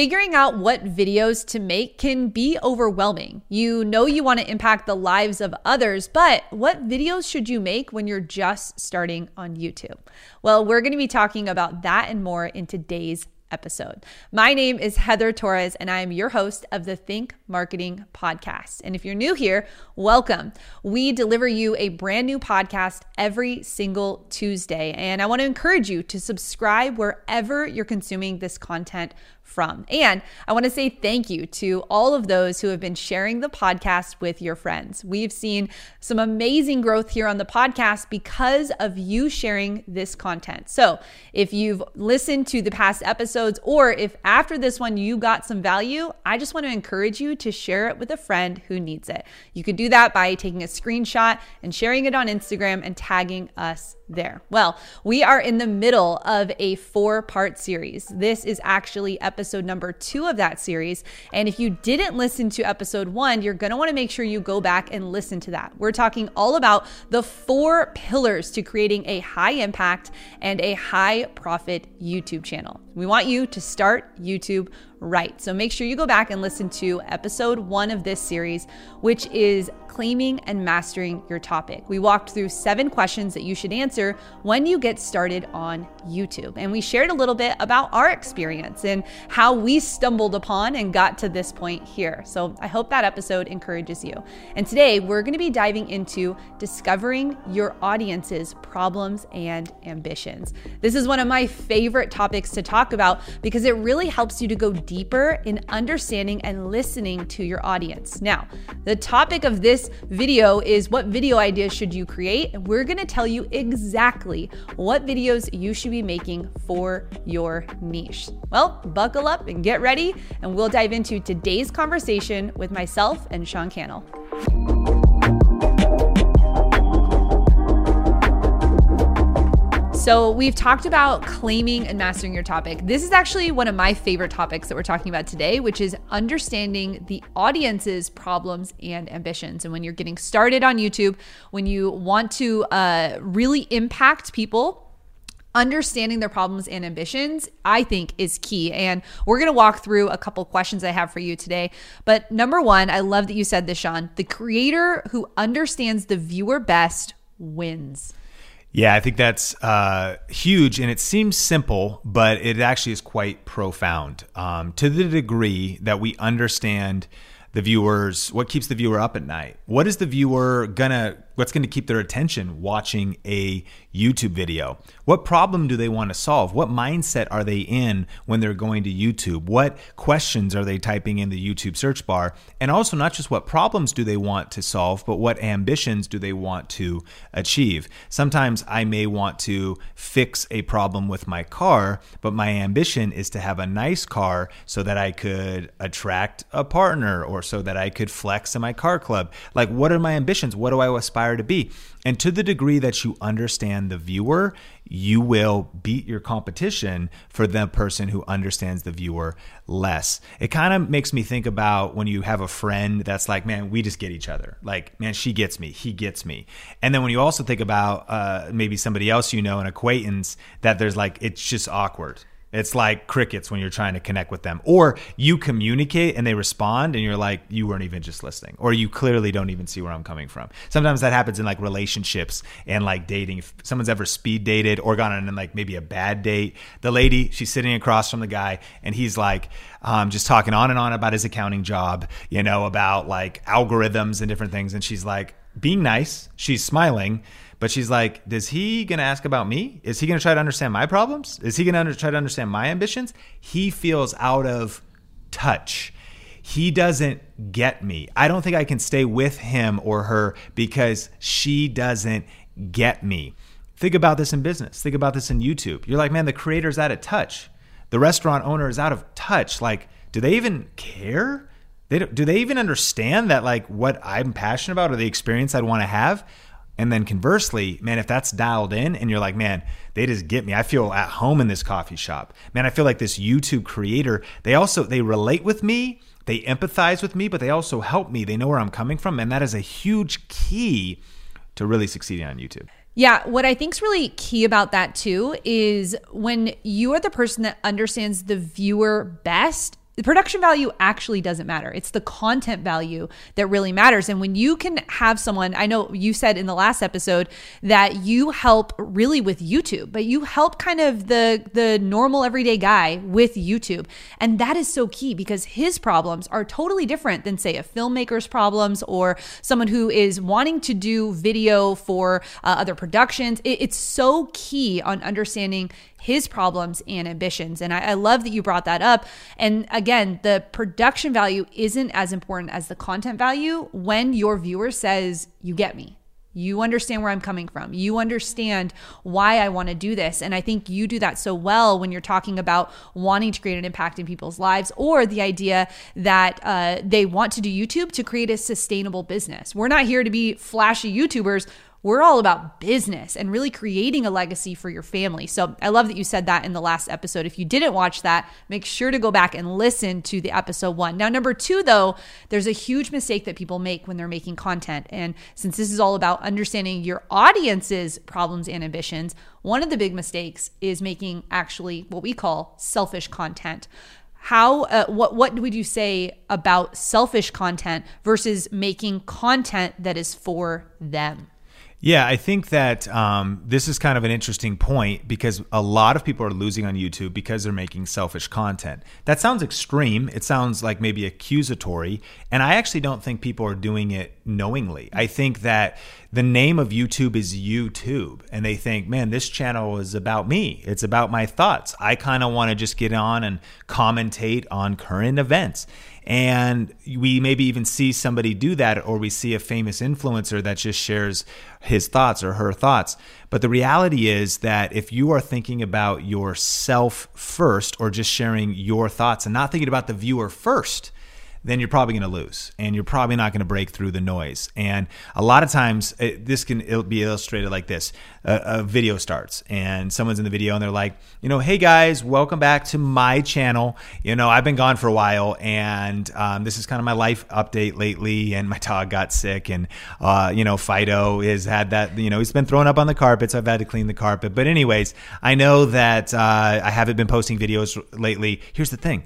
Figuring out what videos to make can be overwhelming. You know you want to impact the lives of others, but what videos should you make when you're just starting on YouTube? Well, we're going to be talking about that and more in today's episode. My name is Heather Torres, and I am your host of the Think Marketing Podcast. And if you're new here, welcome. We deliver you a brand new podcast every single Tuesday. And I want to encourage you to subscribe wherever you're consuming this content from. And I want to say thank you to all of those who have been sharing the podcast with your friends. We've seen some amazing growth here on the podcast because of you sharing this content. So, if you've listened to the past episodes or if after this one you got some value, I just want to encourage you to share it with a friend who needs it. You can do that by taking a screenshot and sharing it on Instagram and tagging us there. Well, we are in the middle of a four part series. This is actually episode number two of that series. And if you didn't listen to episode one, you're going to want to make sure you go back and listen to that. We're talking all about the four pillars to creating a high impact and a high profit YouTube channel. We want you to start YouTube right. So make sure you go back and listen to episode one of this series, which is claiming and mastering your topic. We walked through seven questions that you should answer when you get started on YouTube. And we shared a little bit about our experience and how we stumbled upon and got to this point here. So I hope that episode encourages you. And today we're going to be diving into discovering your audience's problems and ambitions. This is one of my favorite topics to talk about because it really helps you to go deeper in understanding and listening to your audience. Now, the topic of this video is what video ideas should you create? We're gonna tell you exactly what videos you should be making for your niche. Well, buckle up and get ready, and we'll dive into today's conversation with myself and Sean Cannell. So, we've talked about claiming and mastering your topic. This is actually one of my favorite topics that we're talking about today, which is understanding the audience's problems and ambitions. And when you're getting started on YouTube, when you want to uh, really impact people, understanding their problems and ambitions, I think is key. And we're going to walk through a couple questions I have for you today. But number one, I love that you said this, Sean. The creator who understands the viewer best wins. Yeah, I think that's uh, huge, and it seems simple, but it actually is quite profound um, to the degree that we understand the viewers, what keeps the viewer up at night. What is the viewer gonna what's going to keep their attention watching a YouTube video? What problem do they want to solve? What mindset are they in when they're going to YouTube? What questions are they typing in the YouTube search bar? And also, not just what problems do they want to solve, but what ambitions do they want to achieve? Sometimes I may want to fix a problem with my car, but my ambition is to have a nice car so that I could attract a partner or so that I could flex in my car club. Like, what are my ambitions? What do I aspire to be. And to the degree that you understand the viewer, you will beat your competition for the person who understands the viewer less. It kind of makes me think about when you have a friend that's like, man, we just get each other. Like, man, she gets me, he gets me. And then when you also think about uh, maybe somebody else you know, an acquaintance, that there's like, it's just awkward it's like crickets when you're trying to connect with them. Or you communicate and they respond and you're like, you weren't even just listening. Or you clearly don't even see where I'm coming from. Sometimes that happens in like relationships and like dating. If someone's ever speed dated or gone on like maybe a bad date, the lady, she's sitting across from the guy and he's like, um, just talking on and on about his accounting job, you know, about like algorithms and different things. And she's like, being nice, she's smiling but she's like, is he going to ask about me? Is he going to try to understand my problems? Is he going to try to understand my ambitions? He feels out of touch. He doesn't get me. I don't think I can stay with him or her because she doesn't get me. Think about this in business. Think about this in YouTube. You're like, man, the creator's out of touch. The restaurant owner is out of touch. Like, do they even care? They do they even understand that like what I'm passionate about or the experience I'd want to have? And then conversely, man, if that's dialed in and you're like, man, they just get me. I feel at home in this coffee shop. Man, I feel like this YouTube creator, they also they relate with me, they empathize with me, but they also help me. They know where I'm coming from, and that is a huge key to really succeeding on YouTube. Yeah, what I think is really key about that too is when you are the person that understands the viewer best, the production value actually doesn't matter. It's the content value that really matters. And when you can have someone, I know you said in the last episode that you help really with YouTube, but you help kind of the the normal everyday guy with YouTube. And that is so key because his problems are totally different than say a filmmaker's problems or someone who is wanting to do video for uh, other productions. It, it's so key on understanding his problems and ambitions. And I, I, love that you brought that up. And again, the production value isn't as important as the content value when your viewer says, You get me. You understand where I'm coming from. You understand why I want to do this. And I think you do that so well when you're talking about wanting to create an impact in people's lives or the idea that uh, they want to do YouTube to create a sustainable business. We're not here to be flashy YouTubers. We're all about business and really creating a legacy for your family. So I love that you said that in the last episode. If you didn't watch that, make sure to go back and listen to the episode one. Now, number two, though, there's a huge mistake that people make when they're making content. And since this is all about understanding your audience's problems and ambitions, one of the big mistakes is making actually what we call selfish content how uh, what what would you say about selfish content versus making content that is for them yeah, I think that um, this is kind of an interesting point because a lot of people are losing on YouTube because they're making selfish content. That sounds extreme. It sounds like maybe accusatory. And I actually don't think people are doing it knowingly. I think that the name of YouTube is YouTube. And they think, man, this channel is about me. It's about my thoughts. I kind of want to just get on and commentate on current events and we maybe even see somebody do that or we see a famous influencer that just shares his thoughts or her thoughts but the reality is that if you are thinking about yourself first or just sharing your thoughts and not thinking about the viewer first then you're probably going to lose and you're probably not going to break through the noise. And a lot of times it, this can it'll be illustrated like this. A, a, video starts and someone's in the video and they're like, you know, hey guys, welcome back to my channel. You know, I've been gone for a while and um, this is kind of my life update lately. And my dog got sick and, uh, you know, Fido has had that, you know, he's been thrown up on the carpet. So I've had to clean the carpet. But anyways, I know that uh, I haven't been posting videos lately. Here's the thing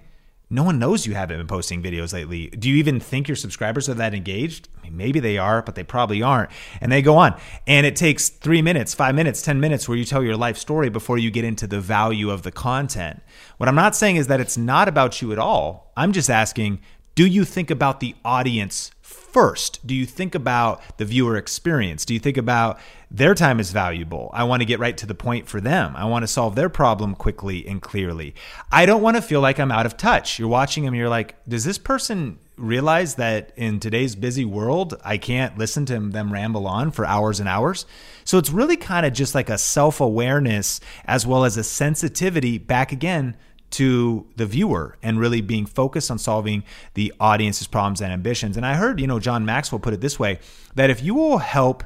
no one knows you haven't been posting videos lately. Do you even think your subscribers are that engaged? I mean, maybe they are, but they probably aren't. And they go on. And it takes three minutes, five minutes, 10 minutes where you tell your life story before you get into the value of the content. What I'm not saying is that it's not about you at all. I'm just asking, do you think about the audience first? Do you think about the viewer experience? Do you think about their time is valuable? I want to get right to the point for them. I want to solve their problem quickly and clearly. I don't want to feel like I'm out of touch. You're watching them, you're like, does this person realize that in today's busy world, I can't listen to them ramble on for hours and hours? So it's really kind of just like a self awareness as well as a sensitivity back again to the viewer and really being focused on solving the audience's problems and ambitions. And I heard, you know, John Maxwell put it this way that if you will help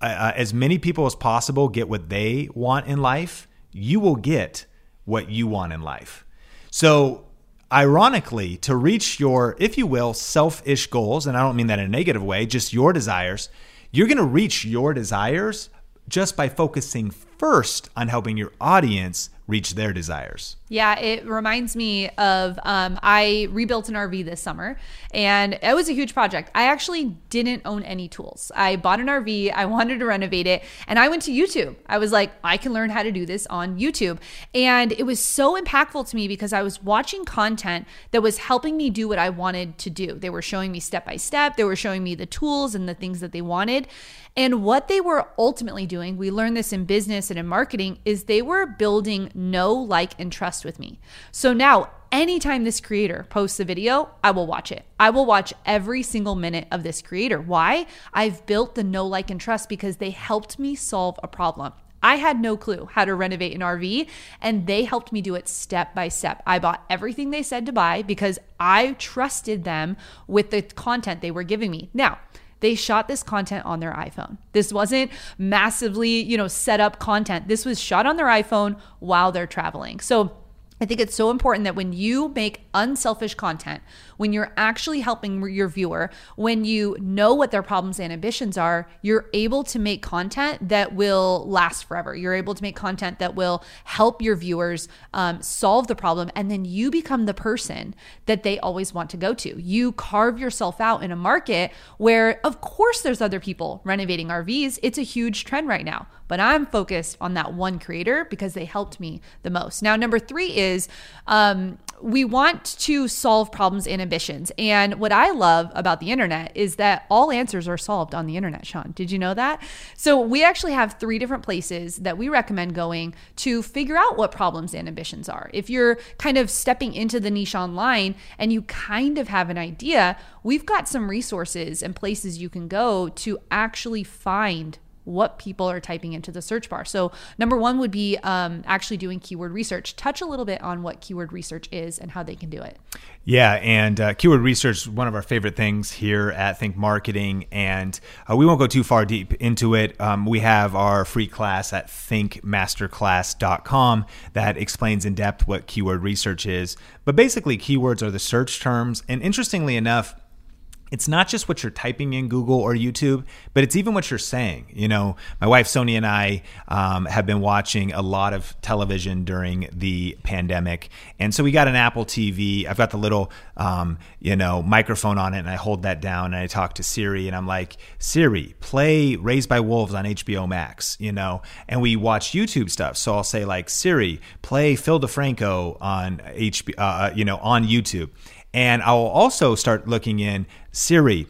uh, uh, as many people as possible get what they want in life, you will get what you want in life. So, ironically, to reach your, if you will, selfish goals, and I don't mean that in a negative way, just your desires, you're going to reach your desires just by focusing first on helping your audience reach their desires. Yeah, it reminds me of um, I rebuilt an RV this summer and it was a huge project. I actually didn't own any tools. I bought an RV, I wanted to renovate it, and I went to YouTube. I was like, I can learn how to do this on YouTube. And it was so impactful to me because I was watching content that was helping me do what I wanted to do. They were showing me step by step, they were showing me the tools and the things that they wanted. And what they were ultimately doing, we learned this in business and in marketing, is they were building know, like, and trust with me. So now, anytime this creator posts a video, I will watch it. I will watch every single minute of this creator. Why? I've built the know, like, and trust because they helped me solve a problem. I had no clue how to renovate an RV, and they helped me do it step by step. I bought everything they said to buy because I trusted them with the content they were giving me. Now, they shot this content on their iPhone. This wasn't massively, you know, set up content. This was shot on their iPhone while they're traveling. So I think it's so important that when you make unselfish content, when you're actually helping your viewer, when you know what their problems and ambitions are, you're able to make content that will last forever. You're able to make content that will help your viewers um, solve the problem. And then you become the person that they always want to go to. You carve yourself out in a market where, of course, there's other people renovating RVs. It's a huge trend right now but I'm focused on that one creator because they helped me the most. Now, number three is um, we want to solve problems and ambitions. And what I love about the internet is that all answers are solved on the internet, Sean. Did you know that? So we actually have three different places that we recommend going to figure out what problems and ambitions are. If you're kind of stepping into the niche online and you kind of have an idea, we've got some resources and places you can go to actually find what people are typing into the search bar. So, number one would be um, actually doing keyword research. Touch a little bit on what keyword research is and how they can do it. Yeah, and uh, keyword research is one of our favorite things here at Think Marketing, and uh, we won't go too far deep into it. Um, we have our free class at thinkmasterclass.com that explains in depth what keyword research is. But basically, keywords are the search terms, and interestingly enough, it's not just what you're typing in Google or YouTube, but it's even what you're saying. You know, my wife Sonia and I um, have been watching a lot of television during the pandemic, and so we got an Apple TV. I've got the little, um, you know, microphone on it, and I hold that down and I talk to Siri, and I'm like, Siri, play Raised by Wolves on HBO Max. You know, and we watch YouTube stuff. So I'll say like, Siri, play Phil DeFranco on HBO, uh, uh, you know, on YouTube and I will also start looking in Siri,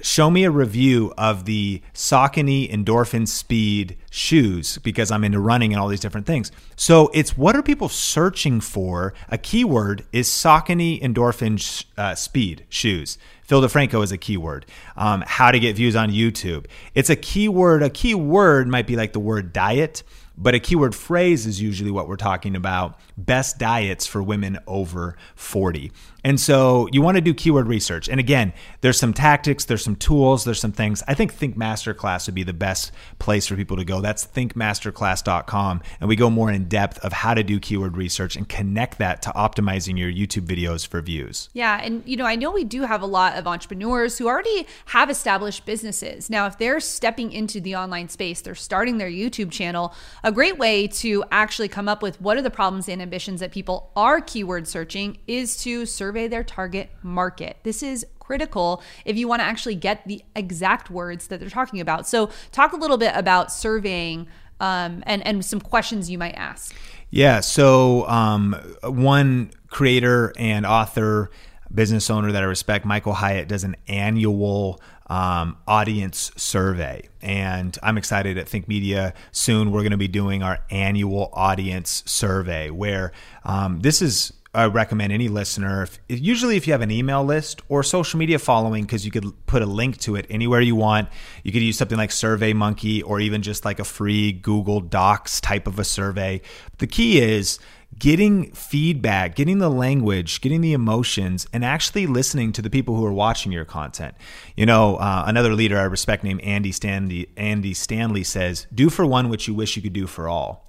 show me a review of the Saucony Endorphin Speed shoes because I'm into running and all these different things. So it's what are people searching for? A keyword is Saucony Endorphin uh, Speed shoes. Phil DeFranco is a keyword. Um, how to get views on YouTube. It's a keyword. A keyword might be like the word diet but a keyword phrase is usually what we're talking about best diets for women over 40. And so you want to do keyword research. And again, there's some tactics, there's some tools, there's some things. I think Think Masterclass would be the best place for people to go. That's thinkmasterclass.com. And we go more in depth of how to do keyword research and connect that to optimizing your YouTube videos for views. Yeah. And, you know, I know we do have a lot of entrepreneurs who already have established businesses. Now, if they're stepping into the online space, they're starting their YouTube channel, a great way to actually come up with what are the problems and ambitions that people are keyword searching is to survey their target market. This is critical if you want to actually get the exact words that they're talking about. So, talk a little bit about surveying um, and and some questions you might ask. Yeah. So, um, one creator and author, business owner that I respect, Michael Hyatt, does an annual um, audience survey. And I'm excited at Think Media soon. We're going to be doing our annual audience survey where um, this is I recommend any listener. If, usually, if you have an email list or social media following, because you could put a link to it anywhere you want. You could use something like SurveyMonkey or even just like a free Google Docs type of a survey. The key is getting feedback, getting the language, getting the emotions, and actually listening to the people who are watching your content. You know, uh, another leader I respect named Andy Stanley, Andy Stanley says, "Do for one what you wish you could do for all."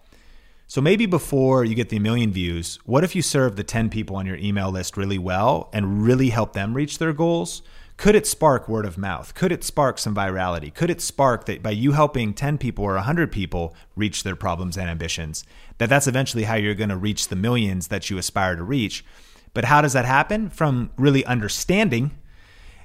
So maybe before you get the million views, what if you serve the 10 people on your email list really well and really help them reach their goals? Could it spark word of mouth? Could it spark some virality? Could it spark that by you helping 10 people or 100 people reach their problems and ambitions, that that's eventually how you're going to reach the millions that you aspire to reach? But how does that happen? From really understanding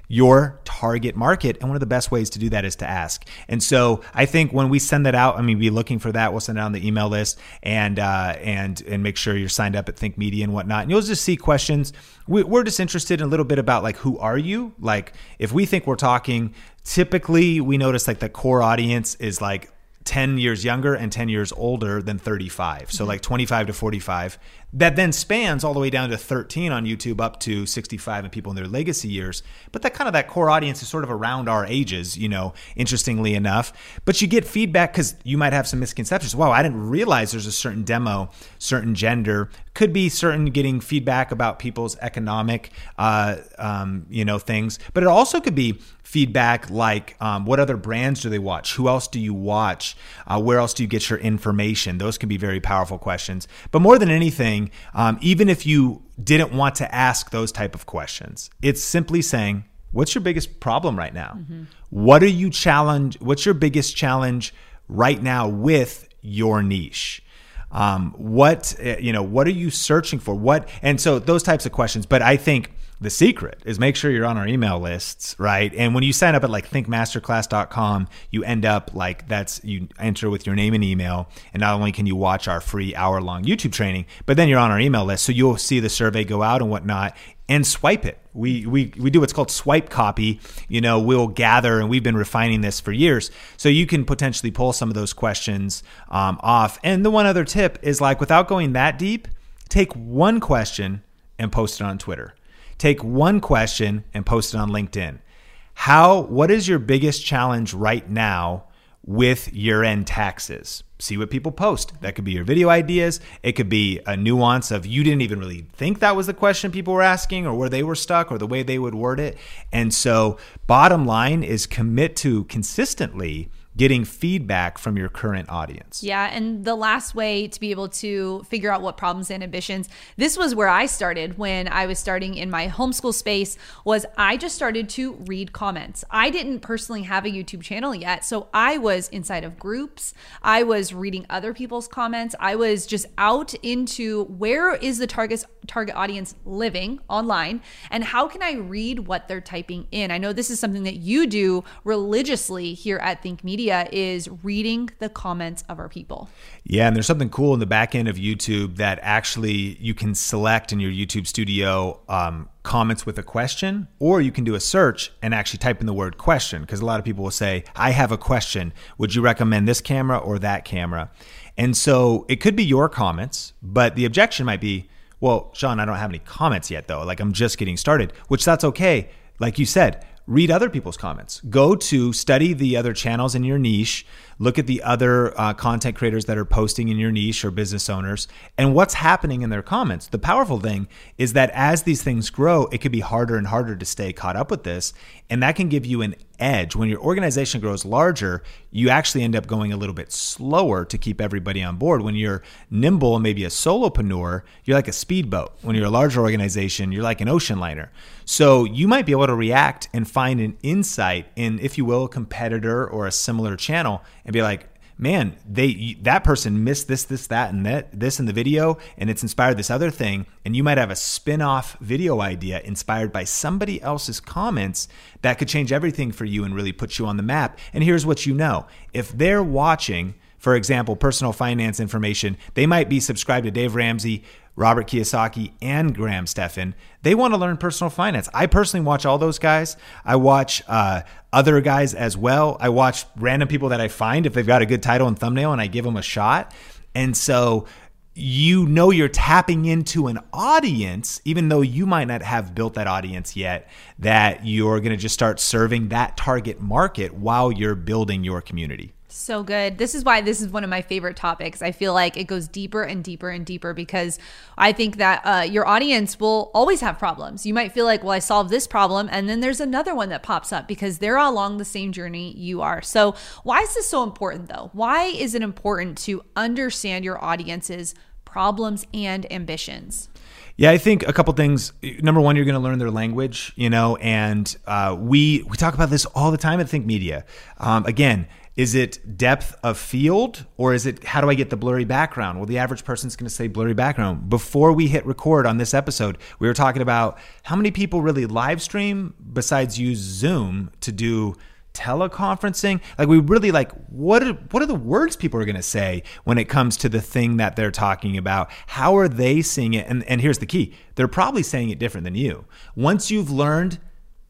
your target market. And one of the best ways to do that is to ask. And so I think when we send that out, I mean, be looking for that. We'll send it on the email list and uh, and and make sure you're signed up at Think Media and whatnot. And you'll just see questions. We, we're just interested in a little bit about like who are you? Like if we think we're talking, typically we notice like the core audience is like 10 years younger and 10 years older than 35. So, mm-hmm. like 25 to 45 that then spans all the way down to 13 on YouTube up to 65 and people in their legacy years. But that kind of that core audience is sort of around our ages, you know, interestingly enough. But you get feedback because you might have some misconceptions. Wow, I didn't realize there's a certain demo, certain gender. Could be certain getting feedback about people's economic, uh, um, you know, things. But it also could be feedback like um, what other brands do they watch? Who else do you watch? Uh, where else do you get your information? Those can be very powerful questions. But more than anything, um, even if you didn't want to ask those type of questions. It's simply saying, "What's your biggest problem right now? Mm-hmm. What are you challenge? What's your biggest challenge right now with your niche?" Um, what eh, you know, what are you searching for? What and so those types of questions. But I think the secret is make sure you're on our email lists, right? And when you sign up at like thinkmasterclass.com, you end up like that's you enter with your name and email. And not only can you watch our free hour long YouTube training, but then you're on our email list. So you'll see the survey go out and whatnot and swipe it. We, we, we do what's called swipe copy. You know, we'll gather, and we've been refining this for years. So you can potentially pull some of those questions um, off. And the one other tip is like, without going that deep, take one question and post it on Twitter Take one question and post it on LinkedIn. How what is your biggest challenge right now with year-end taxes? See what people post. That could be your video ideas. It could be a nuance of you didn't even really think that was the question people were asking or where they were stuck or the way they would word it. And so, bottom line is commit to consistently getting feedback from your current audience. Yeah, and the last way to be able to figure out what problems and ambitions. This was where I started when I was starting in my homeschool space was I just started to read comments. I didn't personally have a YouTube channel yet, so I was inside of groups. I was reading other people's comments. I was just out into where is the target target audience living online and how can I read what they're typing in? I know this is something that you do religiously here at Think Media media is reading the comments of our people. Yeah, and there's something cool in the back end of YouTube that actually you can select in your YouTube studio um, comments with a question, or you can do a search and actually type in the word question. Because a lot of people will say, I have a question. Would you recommend this camera or that camera? And so it could be your comments, but the objection might be, well, Sean, I don't have any comments yet, though. Like I'm just getting started, which that's okay. Like you said, read other people's comments. Go to study the other channels in your niche, look at the other uh, content creators that are posting in your niche or business owners, and what's happening in their comments. The powerful thing is that as these things grow, it can be harder and harder to stay caught up with this. And that can give you an edge. When your organization grows larger, you actually end up going a little bit slower to keep everybody on board. When you're nimble and maybe a solopreneur, you're like a speedboat. When you're a larger organization, you're like an ocean liner. So you might be able to react and find an insight in, if you will, a competitor or a similar channel and be like, man, they that person missed this, this, that, and that this in the video, and it's inspired this other thing. And you might have a spin-off video idea inspired by somebody else's comments that could change everything for you and really put you on the map. And here's what you know: if they're watching, for example, personal finance information, they might be subscribed to Dave Ramsey Robert Kiyosaki, and Graham Stephan, they want to learn personal finance. I personally watch all those guys. I watch uh, other guys as well. I watch random people that I find if they've got a good title and thumbnail and I give them a shot. And so you know you're tapping into an audience, even though you might not have built that audience yet, that you're going to just start serving that target market while you're building your community. So good. This is why this is one of my favorite topics. I feel like it goes deeper and deeper and deeper because I think that uh, your audience will always have problems. You might feel like, well, I solved this problem, and then there's another one that pops up because they're along the same journey you are. So, why is this so important though? Why is it important to understand your audience's problems and ambitions? Yeah, I think a couple things. Number one, you're going to learn their language, you know, and uh, we we talk about this all the time at Think Media. Um, again, is it depth of field or is it how do I get the blurry background? Well, the average person's going to say blurry background. Before we hit record on this episode, we were talking about how many people really live stream besides use Zoom to do teleconferencing like we really like what are what are the words people are going to say when it comes to the thing that they're talking about how are they seeing it and and here's the key they're probably saying it different than you once you've learned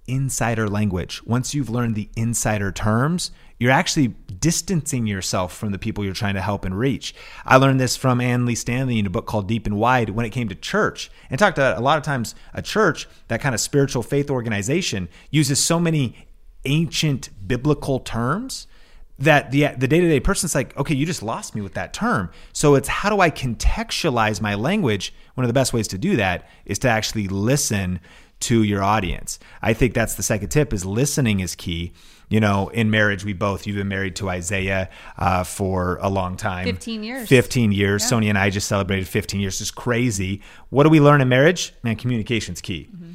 insider language once you've learned the insider terms you're actually distancing yourself from the people you're trying to help and reach. I learned this from Andy Stanley in a book called Deep and Wide when it came to church. And talked about a lot of times a church, that kind of spiritual faith organization, uses so many ancient biblical terms that the the day-to-day person's like okay you just lost me with that term so it's how do i contextualize my language one of the best ways to do that is to actually listen to your audience. I think that's the second tip is listening is key. You know, in marriage, we both, you've been married to Isaiah uh, for a long time 15 years. 15 years. Yeah. Sonia and I just celebrated 15 years. It's crazy. What do we learn in marriage? Man, communication's key. Mm-hmm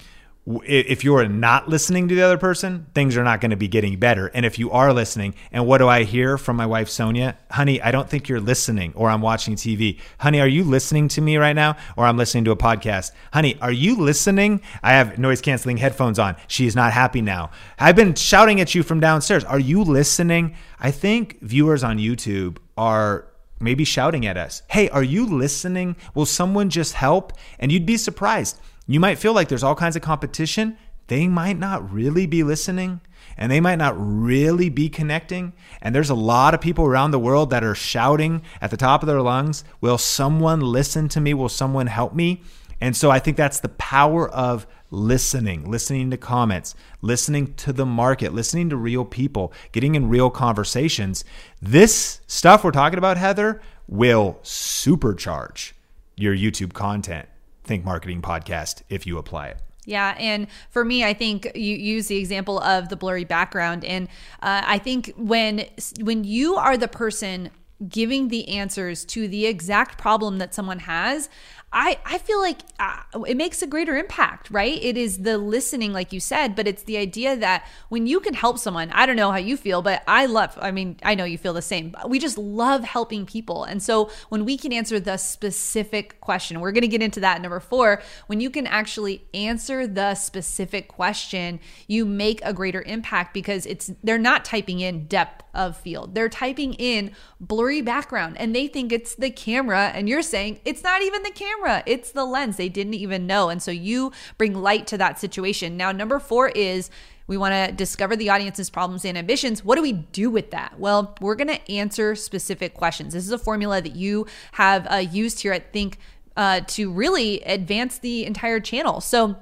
if you're not listening to the other person, things are not going to be getting better. And if you are listening, and what do I hear from my wife, Sonia? Honey, I don't think you're listening, or I'm watching TV. Honey, are you listening to me right now? Or I'm listening to a podcast. Honey, are you listening? I have noise canceling headphones on. She is not happy now. I've been shouting at you from downstairs. Are you listening? I think viewers on YouTube are maybe shouting at us. Hey, are you listening? Will someone just help? And you'd be surprised you might feel like there's all kinds of competition. They might not really be listening and they might not really be connecting. And there's a lot of people around the world that are shouting at the top of their lungs, Will someone listen to me? Will someone help me? And so I think that's the power of listening, listening to comments, listening to the market, listening to real people, getting in real conversations. This stuff we're talking about, Heather, will supercharge your YouTube content. Think Marketing podcast if you apply it. Yeah, and for me, I think you use the example of the blurry background, and uh, I think when when you are the person giving the answers to the exact problem that someone has, I, I feel like uh, it makes a greater impact, right? It is the listening, like you said, but it's the idea that when you can help someone, I don't know how you feel, but I love, I mean, I know you feel the same. We just love helping people. And so when we can answer the specific question, we're going to get into that number four. When you can actually answer the specific question, you make a greater impact because it's, they're not typing in depth of field. They're typing in blurry background and they think it's the camera. And you're saying it's not even the camera, it's the lens. They didn't even know. And so you bring light to that situation. Now, number four is we want to discover the audience's problems and ambitions. What do we do with that? Well, we're going to answer specific questions. This is a formula that you have uh, used here at Think uh, to really advance the entire channel. So,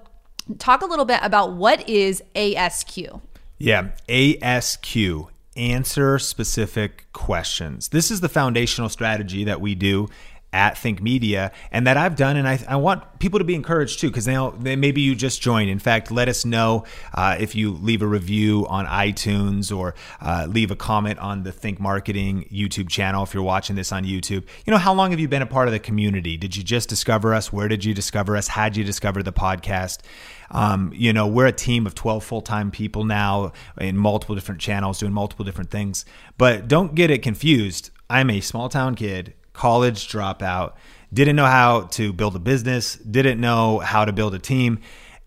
talk a little bit about what is ASQ. Yeah, ASQ answer specific questions. This is the foundational strategy that we do at Think Media and that I've done. And I, I want people to be encouraged too, because now they maybe you just joined. In fact, let us know uh, if you leave a review on iTunes or uh, leave a comment on the Think Marketing YouTube channel if you're watching this on YouTube. You know, how long have you been a part of the community? Did you just discover us? Where did you discover us? How'd you discover the podcast? Um, you know, we're a team of 12 full time people now in multiple different channels doing multiple different things. But don't get it confused. I'm a small town kid college dropout, didn't know how to build a business, didn't know how to build a team,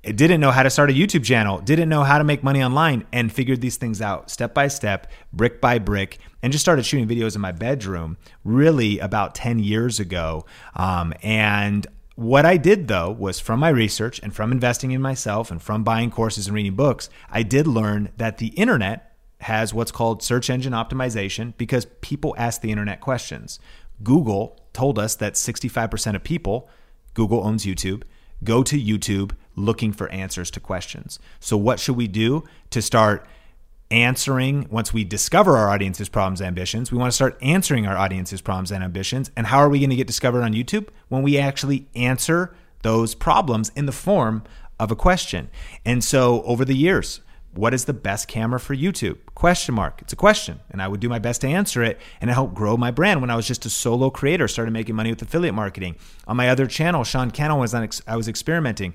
didn't know how to start a YouTube channel, didn't know how to make money online, and figured these things out step by step, brick by brick, and just started shooting videos in my bedroom really about 10 years ago. Um, and what I did though was from my research and from investing in myself and from buying courses and reading books, I did learn that the internet has what's called search engine optimization because people ask the internet questions. Google told us that 65% of people, Google owns YouTube, go to YouTube looking for answers to questions. So, what should we do to start answering once we discover our audience's problems and ambitions? We want to start answering our audience's problems and ambitions. And how are we going to get discovered on YouTube? When we actually answer those problems in the form of a question. And so, over the years, what is the best camera for YouTube? Question mark. It's a question. And I would do my best to answer it. And it helped grow my brand when I was just a solo creator, started making money with affiliate marketing. On my other channel, Sean Cannell was on, I was experimenting.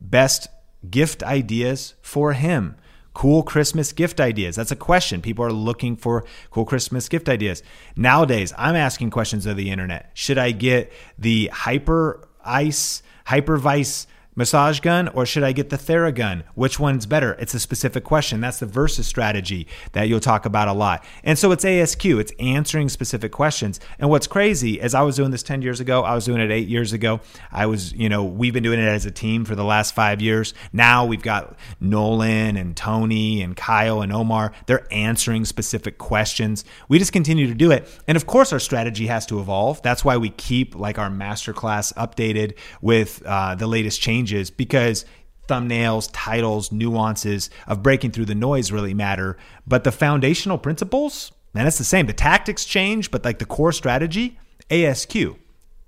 Best gift ideas for him. Cool Christmas gift ideas. That's a question. People are looking for cool Christmas gift ideas. Nowadays, I'm asking questions of the internet. Should I get the Hyper Ice, Hyper Vice massage gun or should I get the Theragun? Which one's better? It's a specific question. That's the versus strategy that you'll talk about a lot. And so it's ASQ, it's answering specific questions. And what's crazy is I was doing this 10 years ago, I was doing it 8 years ago. I was, you know, we've been doing it as a team for the last 5 years. Now we've got Nolan and Tony and Kyle and Omar. They're answering specific questions. We just continue to do it. And of course our strategy has to evolve. That's why we keep like our masterclass updated with uh, the latest changes changes because thumbnails, titles, nuances of breaking through the noise really matter. But the foundational principles, man, it's the same. The tactics change, but like the core strategy, ASQ,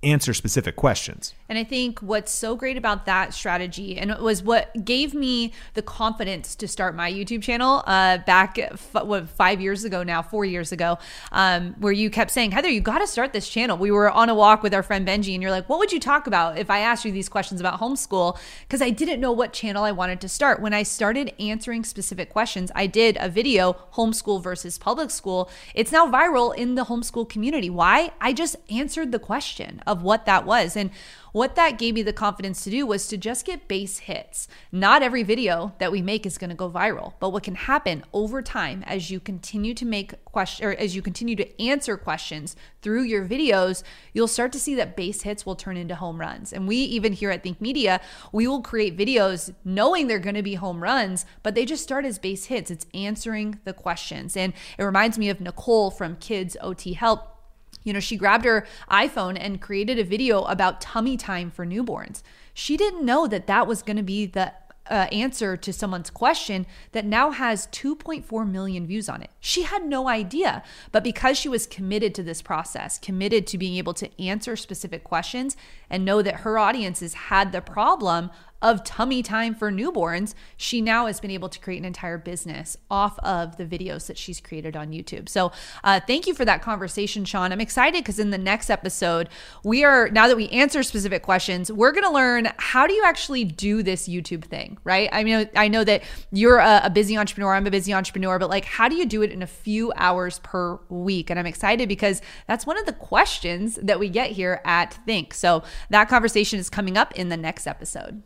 answer specific questions. And I think what's so great about that strategy, and it was what gave me the confidence to start my YouTube channel uh, back f- what, five years ago now, four years ago, um, where you kept saying, Heather, you got to start this channel. We were on a walk with our friend Benji, and you're like, what would you talk about if I asked you these questions about homeschool? Because I didn't know what channel I wanted to start. When I started answering specific questions, I did a video, homeschool versus public school. It's now viral in the homeschool community. Why? I just answered the question of what that was. And what that gave me the confidence to do was to just get base hits. Not every video that we make is going to go viral, but what can happen over time as you continue to make questions or as you continue to answer questions through your videos, you'll start to see that base hits will turn into home runs. And we even here at Think Media, we will create videos knowing they're going to be home runs, but they just start as base hits. It's answering the questions. And it reminds me of Nicole from Kids OT Help you know, she grabbed her iPhone and created a video about tummy time for newborns. She didn't know that that was going to be the uh, answer to someone's question that now has 2.4 million views on it. She had no idea, but because she was committed to this process, committed to being able to answer specific questions and know that her audiences had the problem of tummy time for newborns, she now has been able to create an entire business off of the videos that she's created on YouTube. So, uh, thank you for that conversation, Sean. I'm excited because in the next episode, we are now that we answer specific questions, we're going to learn how do you actually do this YouTube thing, right? I mean, I know that you're a, a busy entrepreneur, I'm a busy entrepreneur, but like, how do you do it in a few hours per week? And I'm excited because that's one of the questions that we get here at Think. So, that conversation is coming up in the next episode.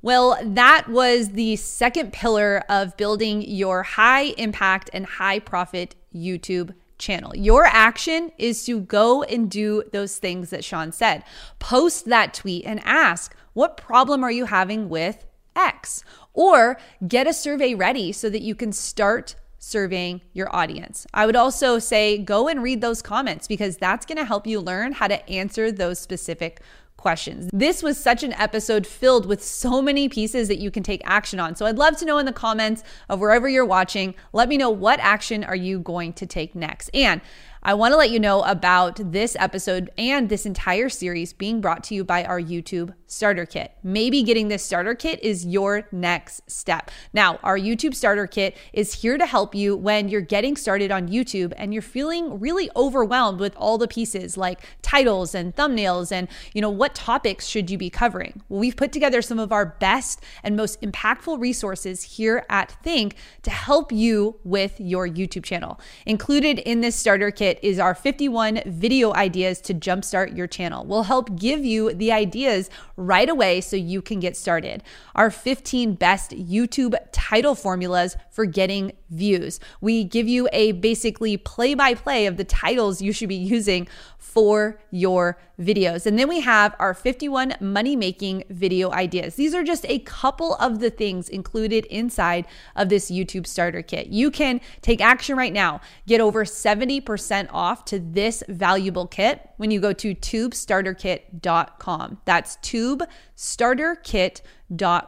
Well, that was the second pillar of building your high impact and high profit YouTube channel. Your action is to go and do those things that Sean said. Post that tweet and ask, what problem are you having with X? Or get a survey ready so that you can start surveying your audience. I would also say go and read those comments because that's going to help you learn how to answer those specific questions. This was such an episode filled with so many pieces that you can take action on. So I'd love to know in the comments of wherever you're watching, let me know what action are you going to take next. And I want to let you know about this episode and this entire series being brought to you by our YouTube starter kit. Maybe getting this starter kit is your next step. Now, our YouTube starter kit is here to help you when you're getting started on YouTube and you're feeling really overwhelmed with all the pieces like titles and thumbnails and, you know, what topics should you be covering? Well, we've put together some of our best and most impactful resources here at Think to help you with your YouTube channel. Included in this starter kit is our 51 video ideas to jumpstart your channel. We'll help give you the ideas right away so you can get started. Our 15 best YouTube title formulas for getting views. We give you a basically play by play of the titles you should be using for your videos. And then we have our 51 money making video ideas. These are just a couple of the things included inside of this YouTube starter kit. You can take action right now, get over 70% off to this valuable kit when you go to tubestarterkit.com. That's tubestarterkit.com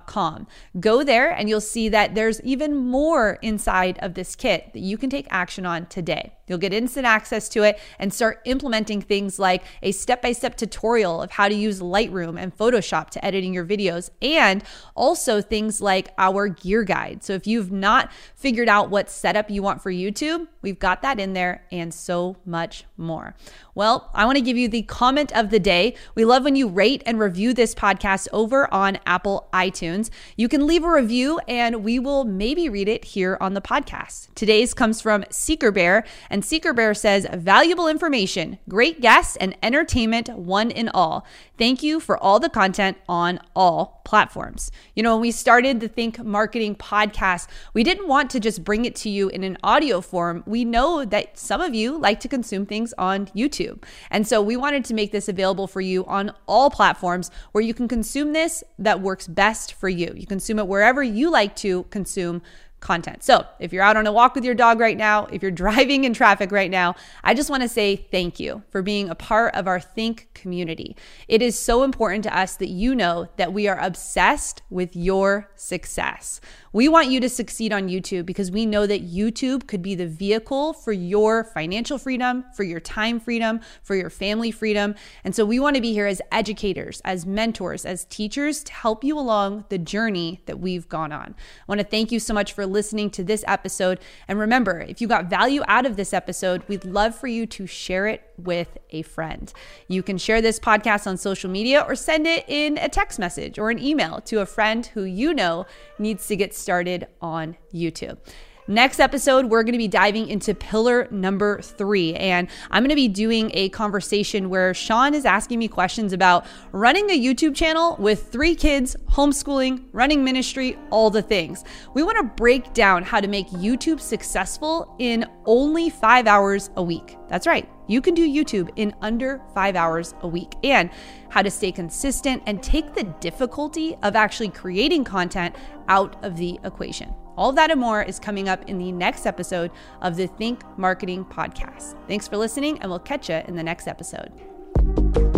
com. Go there and you'll see that there's even more inside of this kit that you can take action on today. You'll get instant access to it and start implementing things like a step by step tutorial of how to use Lightroom and Photoshop to editing your videos, and also things like our gear guide. So if you've not figured out what setup you want for YouTube, we've got that in there and so much more. Well, I want to give you the comment of the day. We love when you rate and review this podcast over on Apple iTunes. You can leave a review and we will maybe read it here on the podcast. Today's comes from Seeker Bear, and Seeker Bear says, Valuable information, great guests, and entertainment, one in all. Thank you for all the content on all platforms. You know, when we started the Think Marketing podcast, we didn't want to just bring it to you in an audio form. We know that some of you like to consume things on YouTube. And so we wanted to make this available for you on all platforms where you can consume this that works best for you. You consume it wherever you like to consume content. So, if you're out on a walk with your dog right now, if you're driving in traffic right now, I just want to say thank you for being a part of our Think community. It is so important to us that you know that we are obsessed with your success. We want you to succeed on YouTube because we know that YouTube could be the vehicle for your financial freedom, for your time freedom, for your family freedom. And so we want to be here as educators, as mentors, as teachers to help you along the journey that we've gone on. I want to thank you so much for listening to this episode. And remember, if you got value out of this episode, we'd love for you to share it with a friend. You can share this podcast on social media or send it in a text message or an email to a friend who you know needs to get started on YouTube. Next episode, we're going to be diving into pillar number three. And I'm going to be doing a conversation where Sean is asking me questions about running a YouTube channel with three kids, homeschooling, running ministry, all the things. We want to break down how to make YouTube successful in only five hours a week. That's right. You can do YouTube in under five hours a week and how to stay consistent and take the difficulty of actually creating content out of the equation. All that and more is coming up in the next episode of the Think Marketing Podcast. Thanks for listening, and we'll catch you in the next episode.